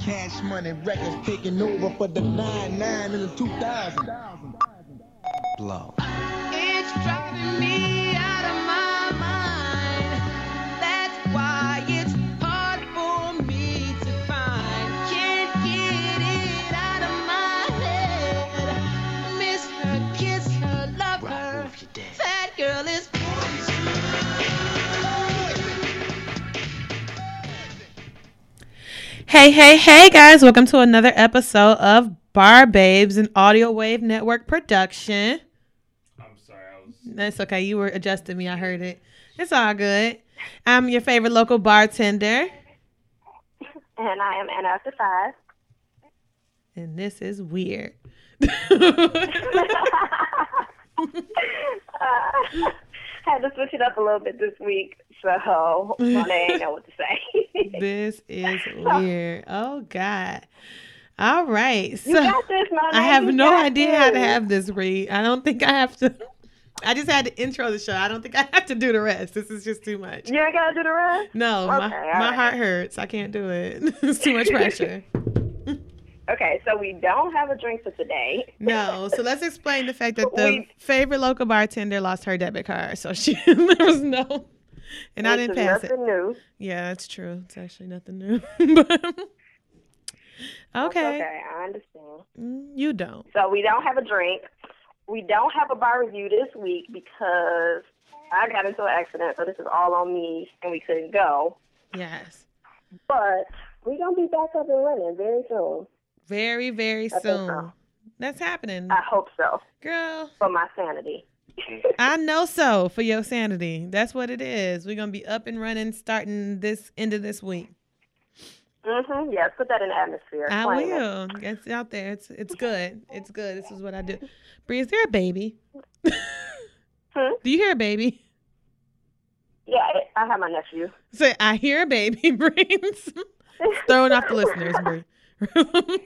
Cash money records taking over for the 9-9 in the 2000. Blow. It's driving me Hey, hey, hey, guys. Welcome to another episode of Bar Babes, an Audio Wave Network production. I'm sorry, I was. That's okay. You were adjusting me. I heard it. It's all good. I'm your favorite local bartender, And I am Anna after five. and this is weird. Uh, had to switch it up a little bit this week, so I ain't know what to say. this is weird. Oh, God. All right. So you got this, I have You no idea how to have this read. I don't think I have to. I just had to intro the show. I don't think I have to do the rest. This is just too much. You ain't gotta do the rest. No, Okay, my, my right. heart hurts. I can't do it. it's too much pressure. Okay, so we don't have a drink for today. No, so let's explain the fact that the We- favorite local bartender lost her debit card, so she there was no, and I didn't pass it. new. Yeah, that's true. It's actually nothing new. but, That's okay, Okay, I understand. Mm, you don't. So we don't have a drink. We don't have a bar review this week because I got into an accident, so this is all on me, and we couldn't go. Yes, But we're gonna be back up and running very soon. Very very think soon. so. That's happening, I hope so girl. for my sanity. I know so for your sanity. That's what it is. We're gonna be up and running starting this end of this week. Mm Mhm. Yes, put that in the atmosphere. I it. will. It's out there. It's it's good. It's good. This is what I do. Bree, is there a baby? Hmm? Do you hear a baby? Yeah, I, I have my nephew. Say, I hear a baby. Brains throwing off the listeners, Bree.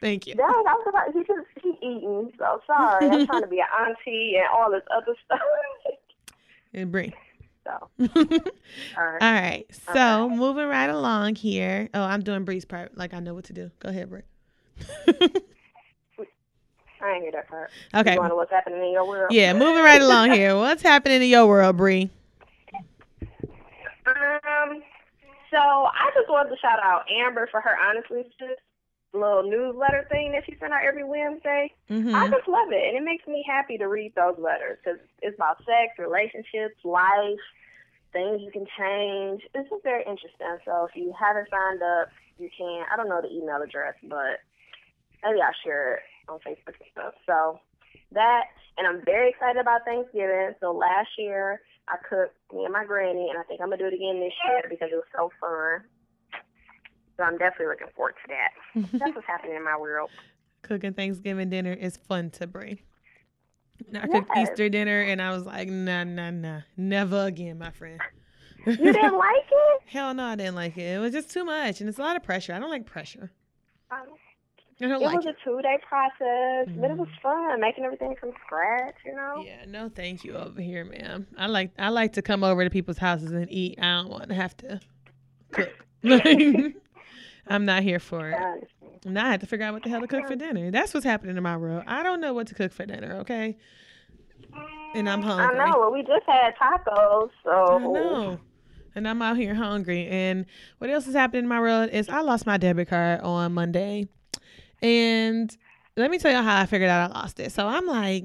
Thank you. I was about he just he eating. So sorry. I'm trying to be an auntie and all this other stuff. And Bree. so all right. All right. So moving right along here. Oh, I'm doing Bree's part. Like I know what to do. Go ahead, Bree. I ain't hear that part. Okay. You wonder what's happening in your world? Yeah, moving right along here. What's happening in your world, Bree? Um. So I just wanted to shout out Amber for her honestly just little newsletter thing that she sent out every Wednesday. I Mm-hmm. just love it, and it makes me happy to read those letters because it's about sex, relationships, life, things you can change. It's just very interesting. So if you haven't signed up, you can. I don't know the email address, but maybe I'll share it on Facebook and stuff. So that, and I'm very excited about Thanksgiving. So last year I cooked me and my granny, and I think I'm gonna do it again this year because it was so fun. So I'm definitely looking forward to that. That's what's happening in my world. Cooking Thanksgiving dinner is fun to Bree. I cooked Yes. Easter dinner and I was like, nah, nah, nah. Never again, my friend. You didn't like it? Hell no, I didn't like it. It was just too much and it's a lot of pressure. I don't like pressure. Um, I don't it like was it. a two day process, but it was mm. fun making everything from scratch, you know? Yeah, no thank you over here, ma'am. I like I like to come over to people's houses and eat. I don't want to have to cook. I'm not here for it. Now I have to figure out what the hell to cook for dinner. That's what's happening in my world. I don't know what to cook for dinner, okay? And I'm mm, hungry. I know. Well, we just had tacos, so I know. And I'm out here hungry. And what else is happening in my world is I lost my debit card on Monday. And let me tell you how I figured out I lost it. So I'm like,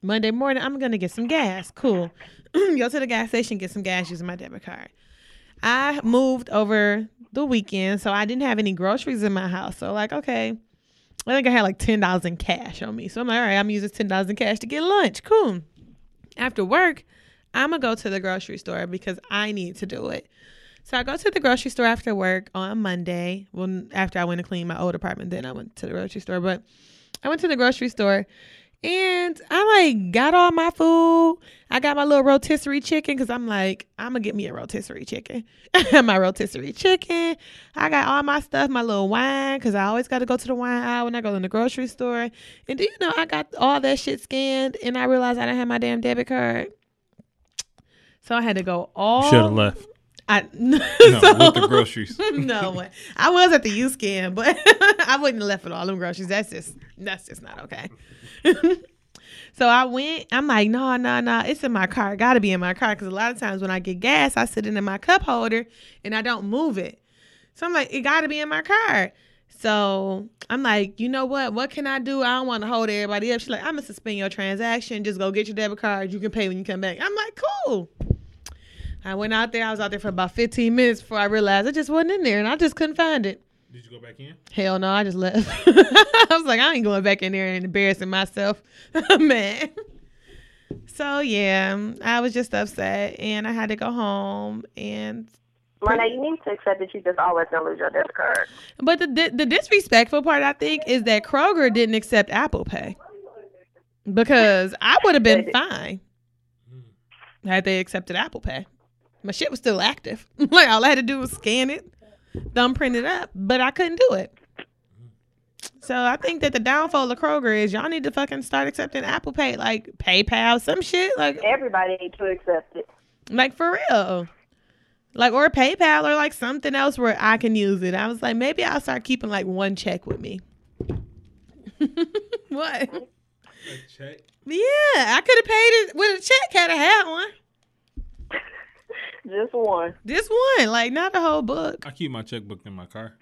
Monday morning, I'm to get some gas. Cool. Go to the gas station, get some gas using my debit card. I moved over the weekend, so I didn't have any groceries in my house. So, like, okay, I think I had like $10 in cash on me. So I'm like, all right, I'm using $10 in cash to get lunch. Cool. After work, I'm to go to the grocery store because I need to do it. So I go to the grocery store after work on Monday. Well, after I went to clean my old apartment, then I went to the grocery store. But I went to the grocery store and I like got all my food. I got my little rotisserie chicken because I'm like, I'm gonna get me a rotisserie chicken. My rotisserie chicken. I got all my stuff, my little wine, because I always got to go to the wine aisle when I go in the grocery store. And do you know I got all that shit scanned and I realized I didn't have my damn debit card. So I had to go all Should have left. I No, so- with the groceries. no. I was at the U scan, but I wouldn't have left with all them groceries. That's just that's just not okay. so I went. I'm like, no, no, no. It's in my car. Got to be in my car because a lot of times when I get gas, I sit it in my cup holder and I don't move it. So I'm like, it got to be in my car. So I'm like, you know what? What can I do? I don't want to hold everybody up. She's like, I'm gonna suspend your transaction. Just go get your debit card. You can pay when you come back. I'm like, cool. I went out there. I was out there for about 15 minutes before I realized it just wasn't in there, and I just couldn't find it. Did you go back in? Hell no, I just left. I was like, I ain't going back in there and embarrassing myself, man. So yeah, I was just upset, and I had to go home. And Monet, you need to accept that you just always gonna lose your debit card. but the the, the disrespectful part, I think, is that Kroger didn't accept Apple Pay because I would have been fine had they accepted Apple Pay. My shit was still active. like all I had to do was scan it, thumbprint it up, but I couldn't do it. So I think that the downfall of Kroger is y'all need to fucking start accepting Apple Pay, like PayPal, some shit, like Everybody needs to accept it. like for real. Like or PayPal or like something else where I can use it. I was like, maybe I'll start keeping like one check with me. what? A check. Yeah, I could have paid it with a check had I had one. Just one. This one, like not the whole book. I keep my checkbook in my car.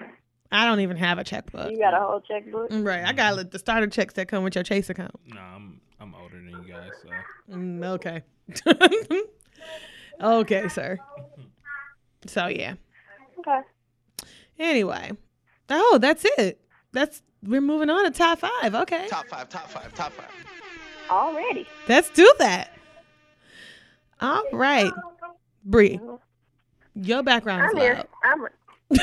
I don't even have a checkbook. You got a whole checkbook. Right, I got like, the starter checks that come with your Chase account. No, I'm I'm older than you guys, so Mm, okay. okay, sir. So yeah. Okay. Anyway, oh, that's it. That's we're moving on to top five. Okay, Top five, top five, top five. Already. let's do that. All right, Bree, your background is I'm here. loud. I'm.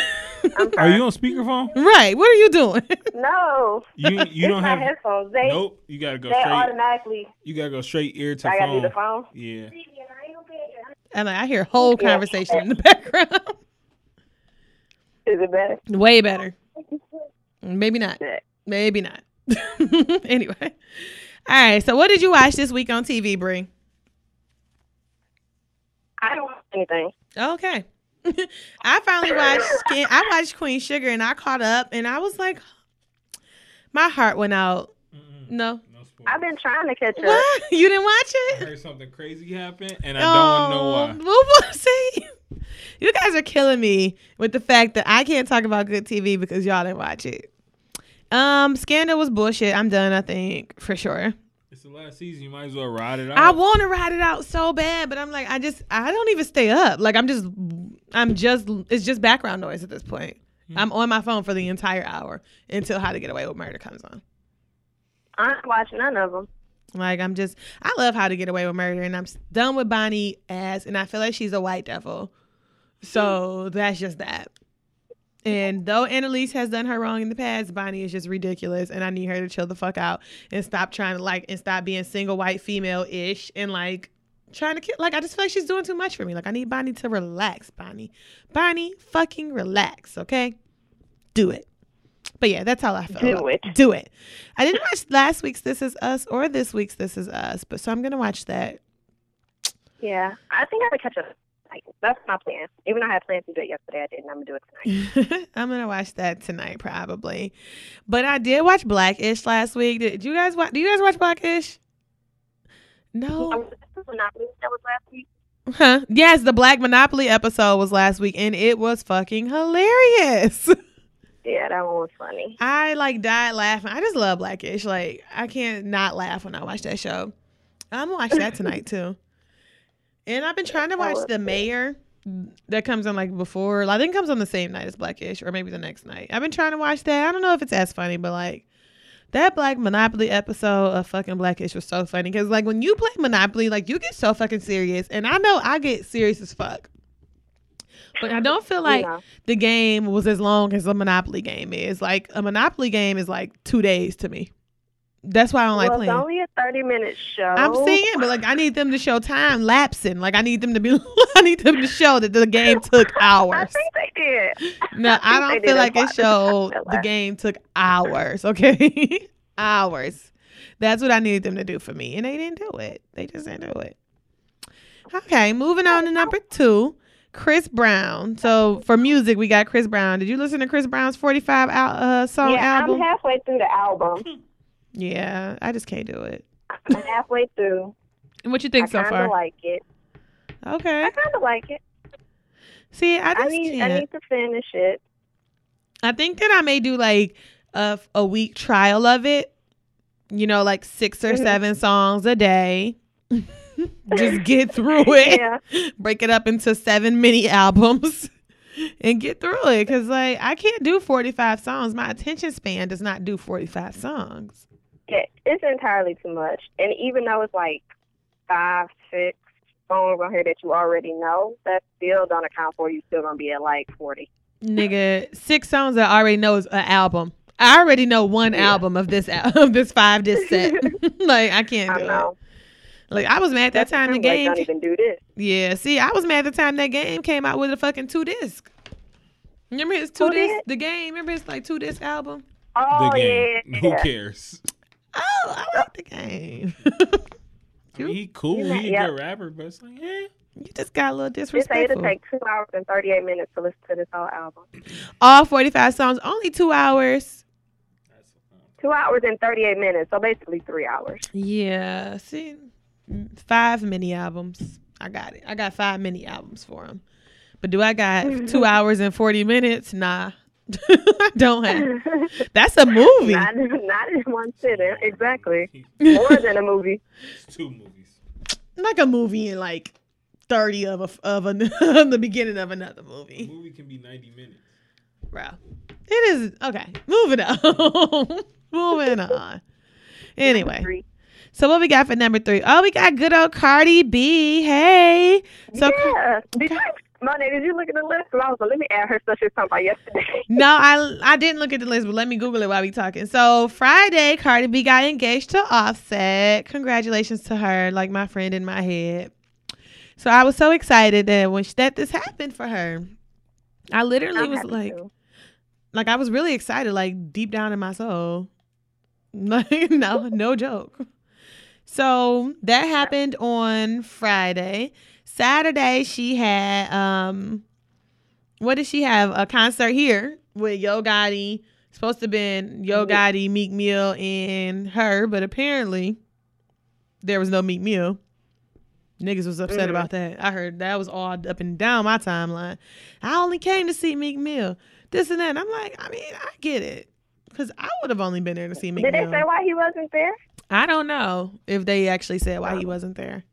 I'm Are sorry. you on speakerphone? Right, what are you doing? No. You you it's don't my have headphones. They Nope. You gotta go they straight. automatically. You gotta go straight ear to I gotta phone. do the phone. Yeah. and I hear whole Yeah. conversation in the background. Is it better? Way better. Maybe not. Maybe not. anyway. All right. So what did you watch this week on TV, Bree? I don't want anything. Okay. I finally watched Skin. I watched Queen Sugar and I caught up and I was like, my heart went out. Mm-mm. No. No. I've been trying to catch up. What? You didn't watch I it? heard something crazy happen, and I don't know why. Oh, Well, well, see, you guys are killing me with the fact that I can't talk about good TV because y'all didn't watch it. Um, Scandal was bullshit. I'm done. I think for sure. It's the last season. You might as well ride it out. I want to ride it out so bad, but I'm like, I just, I don't even stay up. Like, I'm just, I'm just, it's just background noise at this point. Hmm. I'm on my phone for the entire hour until How to Get Away with Murder comes on. I'm not watching none of them. Like, I'm just, I love How to Get Away with Murder, and I'm done with Bonnie as, and I feel like she's a white devil. So that's just that. And though Annalise has done her wrong in the past, Bonnie is just ridiculous, and I need her to chill the fuck out and stop trying to like and stop being single white female ish and like trying to kill. Like I just feel like she's doing too much for me. Like I need Bonnie to relax. Bonnie, Bonnie, fucking relax, okay? Do it. But yeah, that's all I feel. Do about- it. Do it. I didn't watch last week's This Is Us or this week's This Is Us, but so I'm gonna watch that. Yeah, I think I would catch up. Like, that's my plan. Even though I had plans to do it yesterday, I didn't. I'm gonna do it tonight. I'm gonna watch that tonight probably. But I did watch Blackish last week. Did you guys watch? Do you guys watch Blackish? No. Oh, Monopoly, that was last week. Huh? Yes, the Black Monopoly episode was last week, and it was fucking hilarious. Yeah, that one was funny. I like died laughing. I just love Blackish. Like I can't not laugh when I watch that show. I'm gonna watch that tonight too. And I've been trying to watch The. Mayor. That comes on like before. I think it comes on the same night as Blackish, or maybe the next night. I've been trying to watch that. I don't know if it's as funny, but like that Black Monopoly episode of fucking Blackish was so funny because like when you play Monopoly, like you get so fucking serious, and I know I get serious as fuck. But I don't feel like Yeah. the game was as long as a Monopoly game is. Like a Monopoly game is like two days to me. That's why I don't like playing. it's only a 30 minute show. I'm saying, but like I need them to show time lapsing. Like I need them to be. I need them to show that the game took hours. I think they did. No, I think don't feel like it showed the game took hours. Okay, hours. That's what I needed them to do for me, and they didn't do it. They just didn't do it. Okay, moving on to number two. Chris Brown. So for music, we got Chris Brown. Did you listen to Chris Brown's 45 al- uh, song yeah, album? I'm halfway through the album. Yeah, I just can't do it. I'm halfway through. And what you think I so kind far? of like it. okay. I kind of like it. See, I I just need can't. I need to finish it. I think that I may do like a, a week trial of it. You know, like six or Mhm. seven songs a day. Just get through it. Yeah. Break it up into seven mini albums and get through it. Cause like I can't do 45 songs. My attention span does not do 45 songs. Yeah, it's entirely too much. And even though it's like five, six songs on here that you already know, that still don't account for you still gonna be at like forty. Nigga, six songs I already know is an album. I already know one Yeah. album of this al- of this five disc set. like I can't I do it. Like I was mad that That's time the true, like, game. don't even do this. Yeah, see, I was mad the time that game came out with a fucking two disc. Remember his two Who disc? did? The game. Remember his like two disc album? Oh the game. yeah. Who cares? Oh, I like the game. I mean, he cool. Yeah, He a yeah. good rapper, but it's like, eh. you just got a little They say it'll disrespectful. take two hours and thirty eight minutes to listen to this whole album. All forty five songs, only two hours. Two hours and thirty eight minutes, so basically three hours. Yeah, see, mm, five mini albums. I got it. I got five mini albums for him. But do I got two hours and forty minutes? Nah, I don't have. That's a movie. not, not in one sitting. Exactly. More than a movie. It's two movies. like a movie in like 30 of a of a the beginning of another A movie movie can be 90 minutes. bro it is okay moving on moving on anyway so what we got for number three? Oh, we got good old cardi b hey so yeah. Did you, Monet, did you look at the list? 'Cause I was like, let me add her stuff she was talking about yesterday. no i i didn't look at the list but let me google it while we talking so friday cardi b got engaged to offset congratulations to her like my friend in my head so i was so excited that when she, that this happened for her i literally I'm was like too. like I was really excited, like deep down in my soul. Like no, no joke. So that happened on Friday. Saturday she had um what did she have? A concert here with Yo Gotti. Supposed to been Yo Gotti, Meek Mill, and her, but apparently there was no Meek Mill. Niggas was upset Mhm. about that. I heard that was all up and down my timeline. I only came to see Meek Mill. This and that. And I'm like, I mean, I get it. Because I would have only been there to see Meek Mill. Did they say why he wasn't there? I don't know if they actually said why he wasn't there.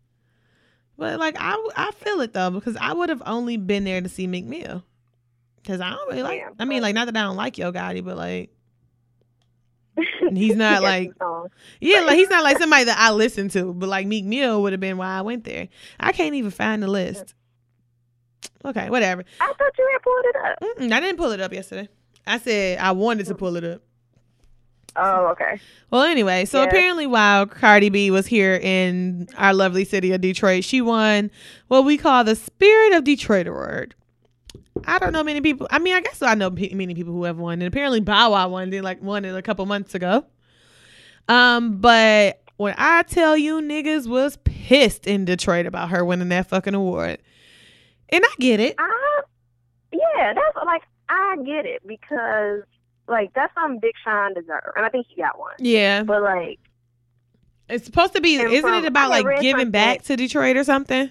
But like I, I feel it though because I would have only been there to see Meek Mill. Cause I don't really like. Yeah, I mean, like not that I don't like Yo Gotti, but like he's not like yeah, like he's not like somebody that I listen to. But like Meek Mill would have been why I went there. I can't even find the list. Okay, whatever. I thought you had pulled it up. Mm-mm, I didn't pull it up yesterday. I said I wanted to mm. pull it up. Oh, okay. Well, anyway, so Yeah. apparently while Cardi B was here in our lovely city of Detroit, she won what we call the Spirit of Detroit Award. I don't know many people. I mean, I guess I know many people who have won, and apparently Bow Wow won. They like won it a couple months ago. Um, but when I tell you niggas was pissed in Detroit about her winning that fucking award, and I get it. I, yeah, that's like I get it because like that's something Big Sean deserved, and I think he got one. Yeah, But like, it's supposed to be. Isn't from- it about like giving back to Detroit or something?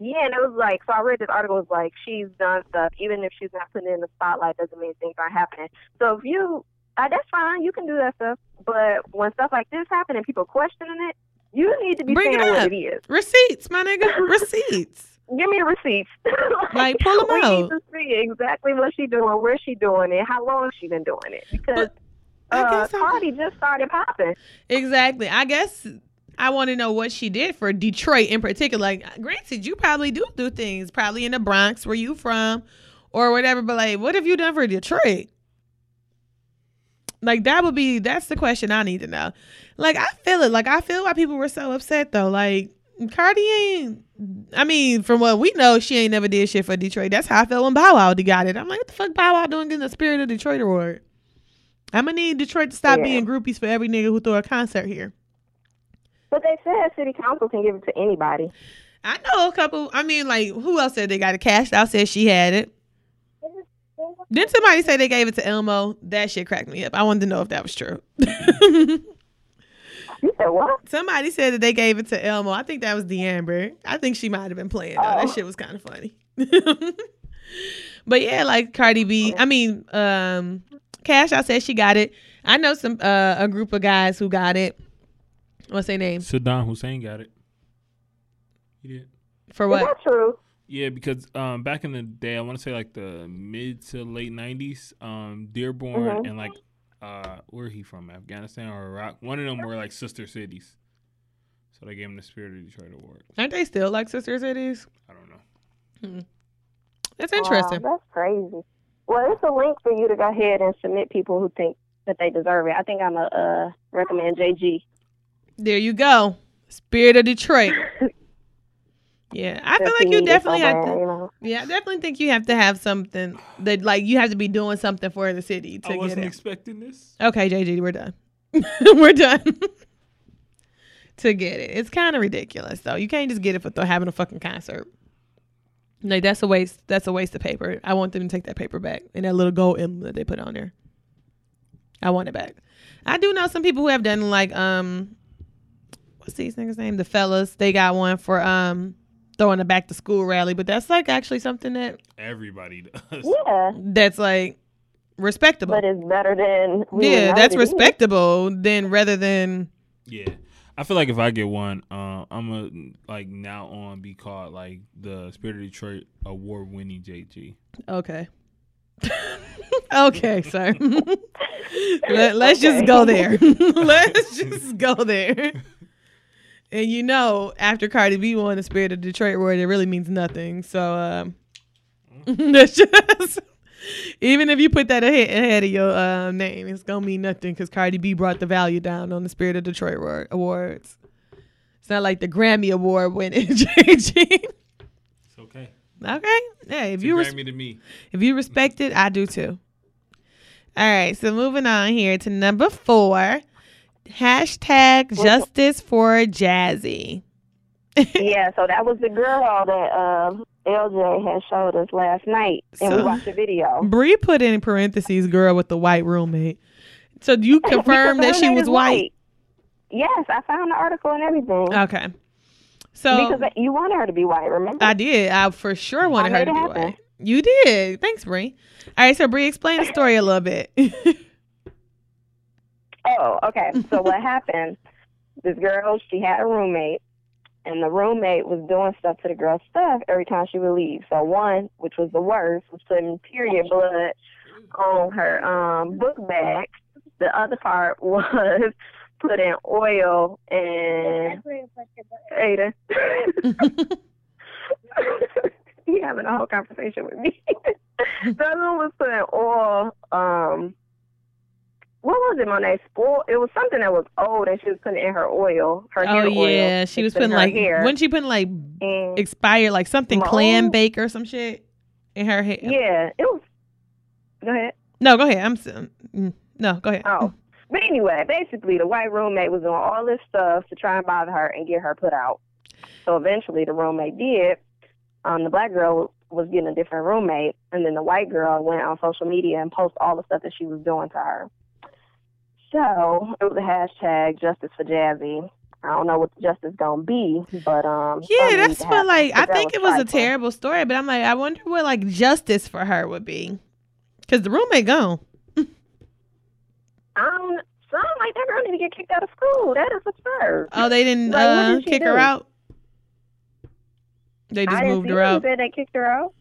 yeah, and it was like so. I read this article. It was like she's done stuff, even if she's not putting it in the spotlight, doesn't mean things aren't happening. So if you, uh, that's fine, you can do that stuff. But when stuff like this happen and people questioning it, you need to be Bring it saying what it is. Receipts, my nigga. Receipts. Give me the receipts. Like, pull 'em we out. need to see exactly what she doing, where she doing it, how long she been doing it. Because I uh, Cardi just started popping. Exactly. I guess I want to know what she did for Detroit in particular. Like, granted, you probably do do things, probably in the Bronx, where you from, or whatever. But like, what have you done for Detroit? Like that would be that's the question I need to know. Like I feel it. Like I feel why people were so upset though. Like Cardi ain't. I mean, from what we know, she ain't never did shit for Detroit. That's how I felt when Bow Wow got it. I'm like, what the fuck, Bow Wow doing getting the Spirit of Detroit award? I'm gonna need Detroit to stop Yeah. being groupies for every nigga who throw a concert here. But they said city council can give it to anybody. I know a couple. I mean, like, who else said they got it cashed out? Said she had it. Didn't somebody say they gave it to Elmo? That shit cracked me up. I wanted to know if that was true. You said what? somebody said that they gave it to Elmo. I think that was D'Amber. I think she might have been playing though. That Oh. shit was kind of funny. but yeah, like Cardi B. I mean, um, Cash I said she got it. I know some uh, a group of guys who got it. What's their name? Saddam Hussein got it. He did. For Is what? that true? Yeah, because um, back in the day, I want to say like the mid to late '90s, um, Dearborn Mhm. and like uh, where he from, Afghanistan or Iraq? One of them were like sister cities, so they gave him the Spirit of Detroit award. Aren't they still like sister cities? I don't know. That's interesting. Wow, that's crazy. Well, it's a link for you to go ahead and submit people who think that they deserve it. I think I'm a uh, recommend JG. There you go. Spirit of Detroit. Yeah, I feel like you needs so definitely have bad, to. You know? Yeah, I definitely think you have to have something that like you have to be doing something for the city to I get wasn't it. expecting this. Okay, JG, we're done. we're done. to get it. It's kind of ridiculous though. You can't just get it for th- having a fucking concert. Like that's a waste. That's a waste of paper. I want them to take that paper back and that little gold emblem that they put on there. I want it back. I do know some people who have done like um, what's these niggas name? The fellas. They got one for um throwing a back to school rally, but that's like actually something that Everybody does. Yeah, that's like respectable. but it's better than. yeah, that's isn't it? respectable. Then rather than Yeah. I feel like if I get one, uh, I'm gonna like now on be called like the Spirit of Detroit award winning JG. okay, okay, sir. Let, us just go there. let's just go there. And you know, after Cardi B won the Spirit of Detroit award, it really means nothing. So um, that's just even if you put that ahead, ahead of your uh, name, it's gonna mean nothing because Cardi B brought the value down on the Spirit of Detroit award- awards. It's not like the Grammy Award winning JG. It's okay. Okay. Hey, if It's you res- Grammy to me. if you respect it, I do too. All right, so moving on here to number four. Hashtag justice for Jazzy. yeah, so that was the girl that um, LJ had showed us last night, and we watched the video. Bree put in parentheses girl with the white roommate. So do you confirm that she was is white? Yes, I found the article and everything. Okay. So because you wanted her to be white, remember? I did. I for sure wanted her to be happen. white. You did. Thanks, Bree. All right, so Bree, explain the story a little bit. Oh, okay. So what happened? This girl, she had a roommate, and the roommate was doing stuff to the girl's stuff every time she would leave. So one, which was the worst, was putting period blood on her um book bag. The other part was putting oil and Ada. he having a whole conversation with me. the other one was putting oil, um what was it, Monet? Spoil it was something that was old and she was putting in her oil, her oh hair oil. yeah, she was putting like hair. when she putting like and expired like something clam bake or some shit in her hair. yeah, it was go ahead. No, go ahead. I'm mm, no, go ahead. Oh. But anyway, basically the white roommate was doing all this stuff to try and bother her and get her put out. So eventually the roommate did. Um, the black girl was getting a different roommate and then the white girl went on social media and posted all the stuff that she was doing to her. So it was a hashtag justice for Jazzy. I don't know what the justice gonna be, but um Yeah, that's what like I think it was a terrible story, but I'm like I wonder what like justice for her would be, because the roommate gone. I don't something like that girl need to get kicked out of school. That is absurd. Oh, they didn't Like, uh, did kick her out. They just moved her out. Said they kicked her out.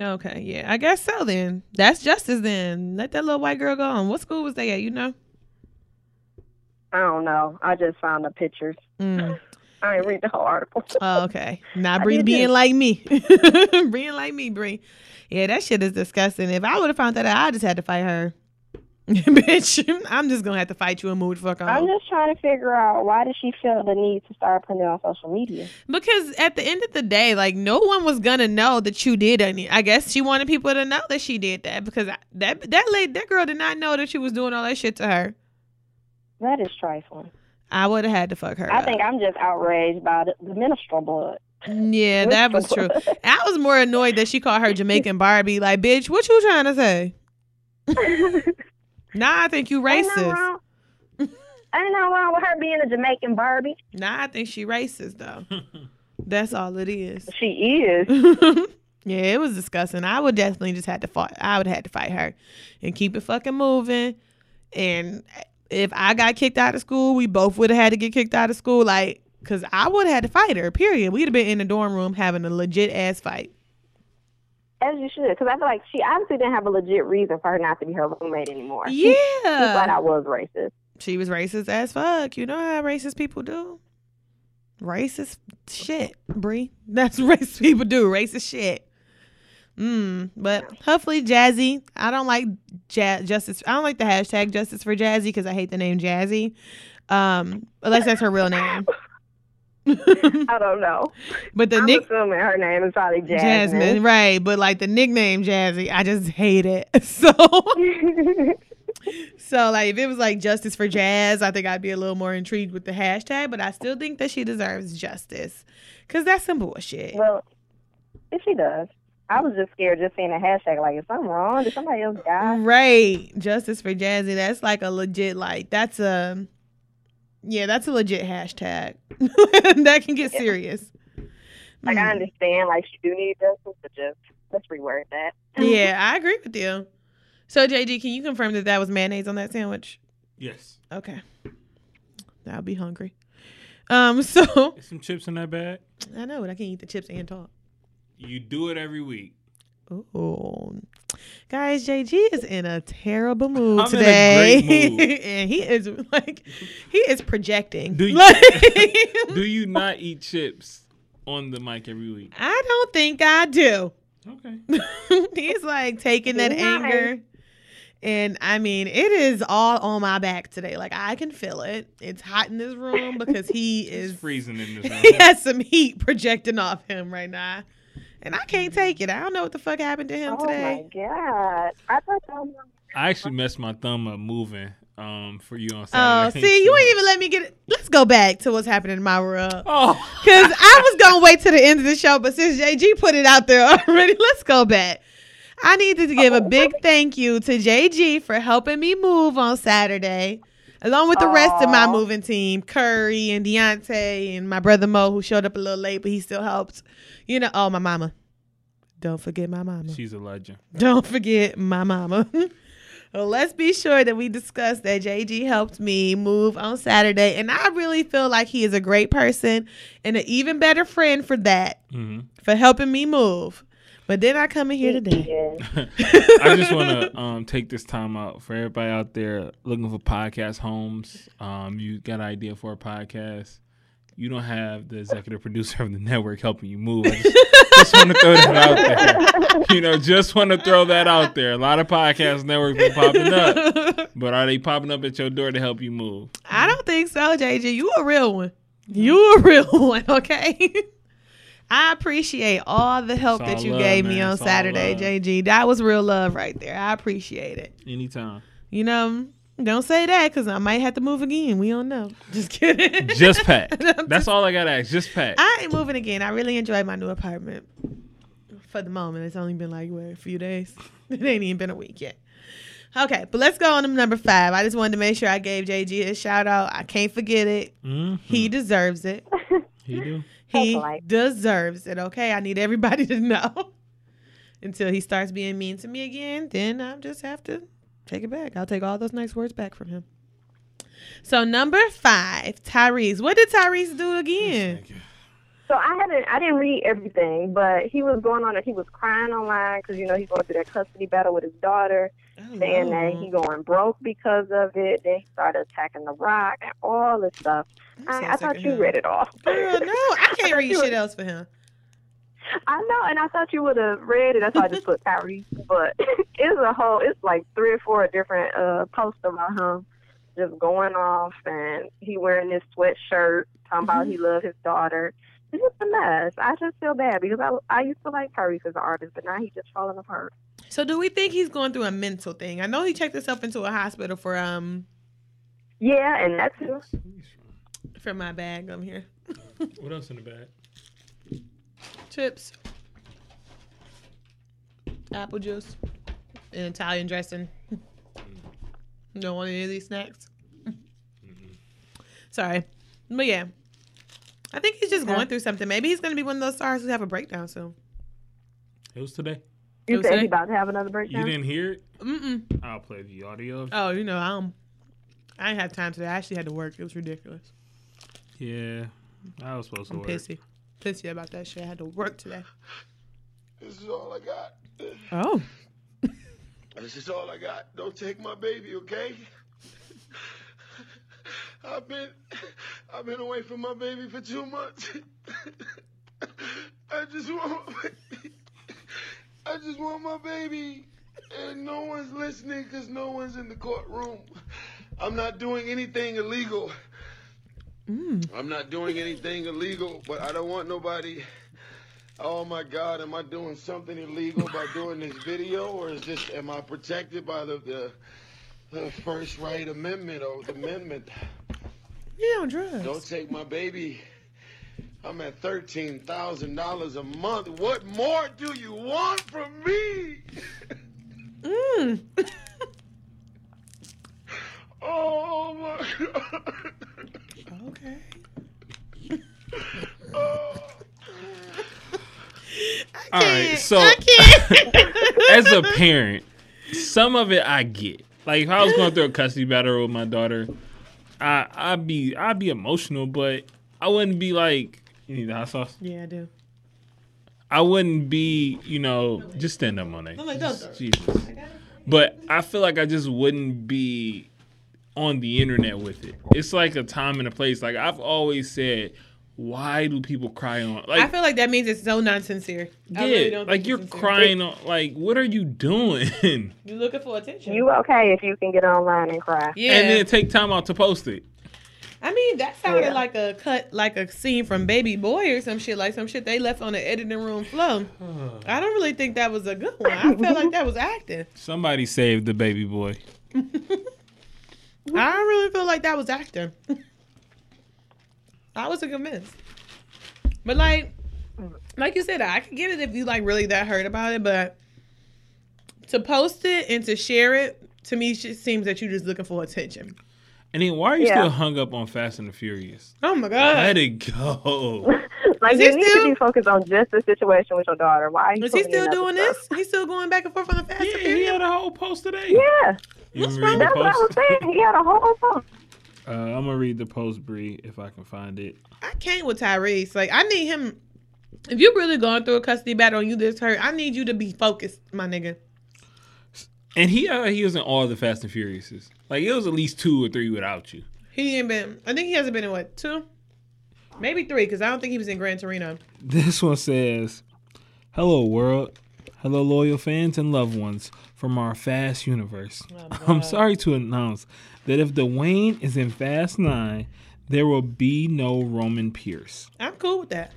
Okay, yeah, I guess so. Then that's justice. Then let that little white girl go on. What school was they at? You know. I don't know. I just found the pictures. Mm. I didn't read the whole article. Oh, okay. Not Bree being like me. being like me, Bree. Yeah, that shit is disgusting. If I would have found that out, I just had to fight her. Bitch, I'm just gonna have to fight you and move the fuck I'm just trying to figure out why did she feel the need to start putting it on social media? Because at the end of the day, like no one was gonna know that you did any. I guess she wanted people to know that she did that because that that lady, that girl did not know that she was doing all that shit to her. That is trifling. I would have had to fuck her. I up. think I'm just outraged by the, the menstrual blood. Yeah, that was true. I was more annoyed that she called her Jamaican Barbie. Like, bitch, what you trying to say? Nah, I think you Ain't nothing racist. wrong. Ain't nothing wrong with her being a Jamaican Barbie. Nah, I think she racist though. That's all it is. She is. yeah, it was disgusting. I would definitely just have to fight. I would have to fight her and keep it fucking moving. And if I got kicked out of school, we both would have had to get kicked out of school. Like, cause I would have had to fight her. Period. We'd have been in the dorm room having a legit ass fight. As you should, because I feel like she obviously didn't have a legit reason for her not to be her roommate anymore. She, she flat Yeah, out was racist. she was racist as fuck. You know how racist people do. Racist shit, Bree. That's what racist people do. Racist shit. Mm, but hopefully Jazzy. I don't like ja- justice. I don't like the hashtag justice for Jazzy because I hate the name Jazzy. Um, unless that's her real name. I don't know. but the I'm nick assuming her name is probably Jasmine, Jasmine. right? But like the nickname Jazzy, I just hate it. So, so like if it was like justice for Jazz, I think I'd be a little more intrigued with the hashtag. But I still think that she deserves justice because that's some bullshit. well, if she does. I was just scared just seeing a hashtag. Like, is something wrong? Did somebody else die? Right. Justice for Jazzy. That's like a legit like that's a yeah, that's a legit hashtag. that can get serious. Like, Hmm. I understand, like, you do need justice, but just let's reword that. Yeah, I agree with you. So JG, can you confirm that that was mayonnaise on that sandwich? yes. Okay. I'll be hungry. Um, so There's some chips in that bag. I know, but I can't eat the chips and talk. You do it every week. Ooh. Guys, JG is in a terrible mood I'm in a today. great mood. and he is like he is projecting. Do you- Do you not eat chips on the mic every week? I don't think I do. Okay. He's like taking that Nice. anger. And I mean, it is all on my back today. Like I can feel it. It's hot in this room because he It's is freezing in this he has some heat projecting off him right now. And I can't take it. I don't know what the fuck happened to him Oh today. Oh my god! I thought that was I actually messed my thumb up moving um for you on Saturday. Oh, Saturday. see, you ain't even let me get it. Let's go back to what's happening in my world. Oh. Because I was going to wait to the end of the show, but since JG put it out there already, let's go back. I needed to give a big thank you to JG for helping me move on Saturday, along with the rest of my moving team, Curry and Deontay and my brother Mo, who showed up a little late, but he still helped. You know, oh, my mama. Don't forget my mama. She's a legend. Don't forget my mama. well, let's be sure that we discuss that JG helped me move on Saturday. And I really feel like he is a great person and an even better friend for that, hmm for helping me move. But then I come in here today. Yeah. I just want to um, take this time out for everybody out there looking for podcast homes. Um, you got an idea for a podcast. You don't have the executive producer of the network helping you move. I just, just want to throw that out there. You know, just want to throw that out there. A lot of podcast networks been popping up, but are they popping up at your door to help you move? I don't think so, JJ. You a real one. You a real one, okay? I appreciate all the help that you love, gave me on Saturday, love. JG. That was real love right there. I appreciate it. Anytime. You know, don't say that because I might have to move again. We don't know. Just kidding. Just Pat. That's all I got to ask. Just Pat. I ain't moving again. I really enjoyed my new apartment. For the moment, it's only been like what, a few days. It ain't even been a week yet. Okay, but let's go on to number five. I just wanted to make sure I gave JG a shout out. I can't forget it. Mhm. He deserves it. He do. He Hopefully. deserves it. Okay, I need everybody to know. Until he starts being mean to me again, then I just have to take it back. I'll take all those nice words back from him. So number five, Tyrese. What did Tyrese do again? So I haven't, I didn't read everything, but he was going on, he was crying online because you know he's going through that custody battle with his daughter, saying that he going broke because of it. Then he started attacking The Rock and all this stuff. I, I thought like you him. read it all. Girl, no, I can't read shit else for him. I know, and I thought you would have read it. That's why I just put Tyrese. But it's a whole, it's like three or four different uh posts about him just going off, and he wearing this sweatshirt, talking about he loved his daughter. It's a mess. I just feel bad because I I used to like Tyrese as an artist, but now he's just falling apart. So do we think he's going through a mental thing? I know he checked himself into a hospital for um Yeah, and that's too. for my bag. I'm here. What else in the bag? chips, apple juice, and Italian dressing. Don't want any of these snacks. Sorry, but yeah, I think he's just going through something. Maybe he's gonna be one of those stars who have a breakdown soon. It was today. You What's said that? he about to have another breakdown. You didn't hear it? Mm-mm. I'll play the audio. Oh, you know, um, I didn't have time today. I actually had to work. It was ridiculous. Yeah, I was supposed to I'm work. pissy, pissy about that shit. I had to work today. This is all I got. Oh, This is all I got. Don't take my baby, okay? I've been I've been away from my baby for two months. I just want I just want my baby. And no one's listening because no one's in the courtroom. I'm not doing anything illegal. Mm. I'm not doing anything illegal, but I don't want nobody. Oh my God, am I doing something illegal by doing this video, or is this am I protected by the the, the First Right Amendment or the Amendment? You on drugs? Don't take my baby. I'm at thirteen thousand dollars a month. What more do you want from me? Mm. Oh my God. okay. Oh. All right, so as a parent, some of it I get. Like if I was going through a custody battle with my daughter, I I'd be I'd be emotional, but I wouldn't be like you need the hot sauce. yeah, I do. I wouldn't be you know just stand up Monet. I'm like, don't Just- Jesus. But I feel like I just wouldn't be on the internet with it. It's like a time and a place. Like I've always said, why do people cry on? Like I feel like that means it's so non-sincere. yeah, really don't like you're sincere. crying on. Like what are you doing? You're looking for attention. You okay if you can get online and cry? yeah. and then take time out to post it. I mean, that sounded Yeah. like a cut, like a scene from Baby Boy or some shit, like some shit they left on the editing room floor. I don't really think that was a good one. I felt like that was acting. Somebody saved the baby boy. I don't really feel like that was acting. I wasn't convinced. But like, like you said, I could get it if you like really that hurt about it, but to post it and to share it to me just seems that you're just looking for attention. And then why are you Yeah. still hung up on Fast and the Furious? Oh my god! Let it go. like Is you need still- to be focused on just the situation with your daughter. Why? Are Is he still in other doing stuff? this? He's still going back and forth on the fast yeah, and Furious. he had a whole post today. Yeah, You What's wrong? the that's what I was saying. He had a whole post. Uh, I'm gonna read the post, Bree, if I can find it. I can't with Tyrese. Like I need him. If you're really going through a custody battle and you this hurt, I need you to be focused, my nigga. And he uh, he was in all the Fast and Furiouses. Like it was at least two or three without you. He ain't been. I think he hasn't been in what two, maybe three, because I don't think he was in Gran Torino. This one says, "Hello world, hello loyal fans and loved ones from our Fast universe. Oh, I'm sorry to announce that if Dwayne is in Fast Nine, there will be no Roman Pierce. I'm cool with that.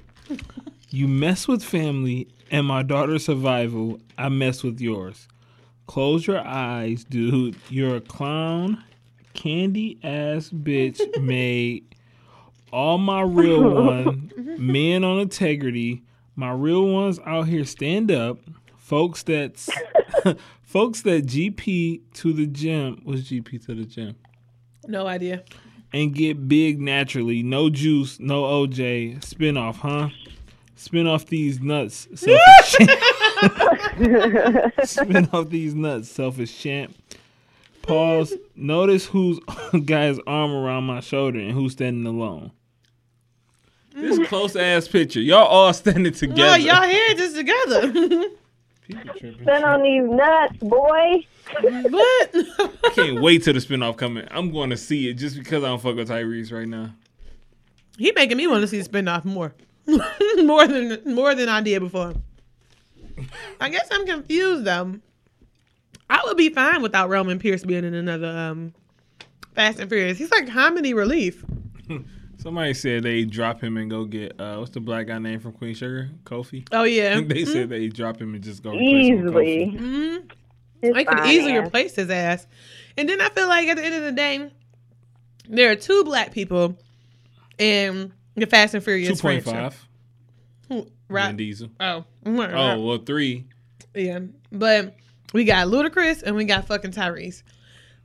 You mess with family and my daughter's survival. I mess with yours. Close your eyes, dude. You're a clown, candy ass bitch made. All my real one, men on integrity. My real ones out here stand up. Folks that's folks that GP to the gym was GP to the gym No idea. and get big naturally. No juice, no OJ. Spin off, huh? Spin off these nuts. Selfish champ. Spin off these nuts, selfish champ. Pause. Notice who's got his arm around my shoulder and who's standing alone. This mm. close ass picture. Y'all all standing together. No, y'all here just together. People. Spin on these nuts, boy. but I can't wait till the spinoff coming. I'm going to see it just because I don't fuck with Tyrese right now. he making me want to see the spinoff more, more than more than I did before. I guess I'm confused though. I would be fine without Roman Pierce being in another um, Fast and Furious. He's like comedy relief. Somebody said they drop him and go get uh, what's the black guy name from Queen Sugar? Kofi. Oh yeah, they said they drop him and just go replace him with Easily. Mm It's I could easily man. replace his ass. And then I feel like at the end of the day, there are two black people in the Fast and Furious Two point franchise. five. Right. Vin Diesel. Oh, Oh well, three. yeah. But we got Ludacris and we got fucking Tyrese.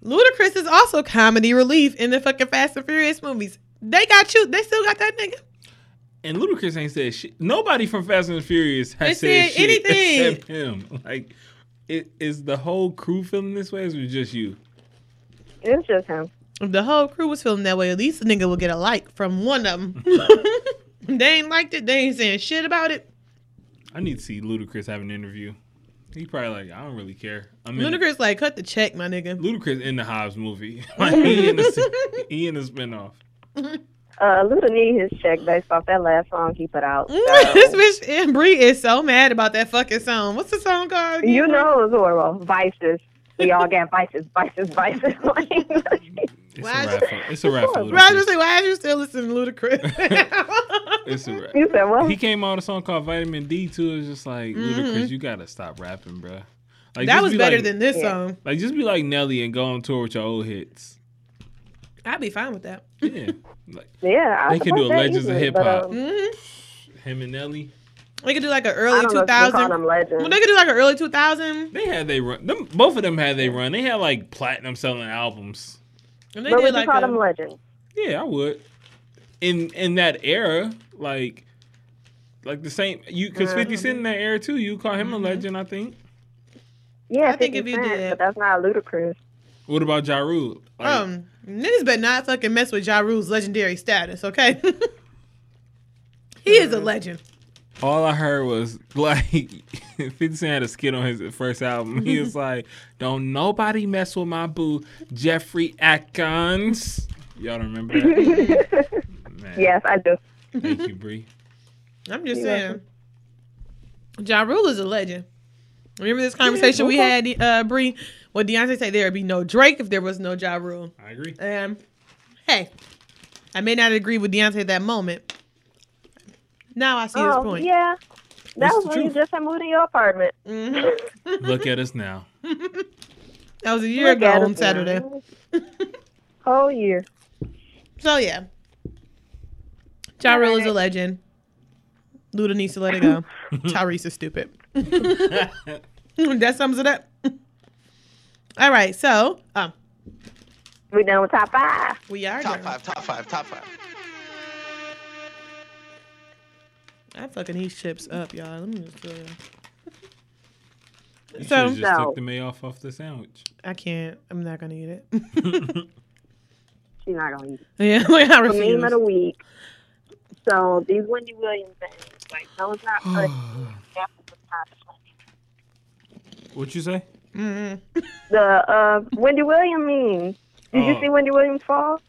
Ludacris is also comedy relief in the fucking Fast and Furious movies. They got you. They still got that nigga. And Ludacris ain't said shit. Nobody from Fast and the Furious has They said, said shit anything. except him. Like, it is the whole crew feeling this way, or is it just you? It's just him. If the whole crew was feeling that way, at least the nigga will get a like from one of them. they ain't liked it. They ain't saying shit about it. I need to see Ludacris have an interview. He probably like, I don't really care. I'm Ludacris like cut the check, my nigga. Ludacris in the Hobbs movie. like he in the he in the spinoff. Uh, Luda need his check based off that last song he put out. this bitch and Bree is so mad about that fucking song. What's the song called? again? you know it was horrible. Vices. We all got vices, vices, vices. It's Why a is- rap. It's a rap Roger Ludacris. say, why are you still listening to Ludacris? It's a rap. you said what? He came out with a song called Vitamin D too. It's just like Mhm. Ludacris, you gotta stop rapping, bro. Like that was be better like- than this Yeah. song. Like just be like Nelly and go on tour with your old hits. I'd be fine with that. Yeah, like Yeah, I They could do a that Legends of Hip Hop. um, hmm him and Nelly. They could do like an I early don't know two if you call them. Well, they could do like an early two thousand. They had they run. Them, both of them had they run. They had like platinum selling albums. And they but did would you call a, them legends? Yeah, I would. In in that era, like like the same you because Fifty Cent in that era too. You call him Mhm. a legend, I think. Yeah, I think if you Cent, did- but that's not ludicrous. What about Ja Rule? Like, um niggas better not fucking mess with Ja Rule's legendary status, okay? he is a legend. all I heard was like Fifty Cent had a skit on his first album. He was like, "Don't nobody mess with my boo, Jeffrey Atkins." Y'all don't remember that? Yes, I do. Thank you, Bree. I'm just You're saying. Ja Rule is a legend. Remember this conversation we had, uh, Bree? What Deontay said there would be no Drake if there was no Ja Rule. I agree. And hey, I may not agree with Deontay at that moment. Now I see his Oh, point. yeah. That That's was the when you just had moved in your apartment. Mhm. Look at us now. that was a year Look ago on Saturday. now. Whole year. So yeah, Ja Rule is a legend. Luda needs to let it go. Tyrese is stupid. that sums it up. All right, so um, We done with top five. we are Top done. five, top five, top five. I'm fucking these chips up, y'all. Let me just. Uh, You So- should just No. took the mayo off off the sandwich. I can't. I'm not gonna eat it. She's not gonna eat. it. yeah, like I The refuse. meme of the week. So these Wendy Williams things, like no, it's not. good. That's the top. what you say? Mhm. The uh, Wendy Williams meme. Did you Oh. see Wendy Williams fall?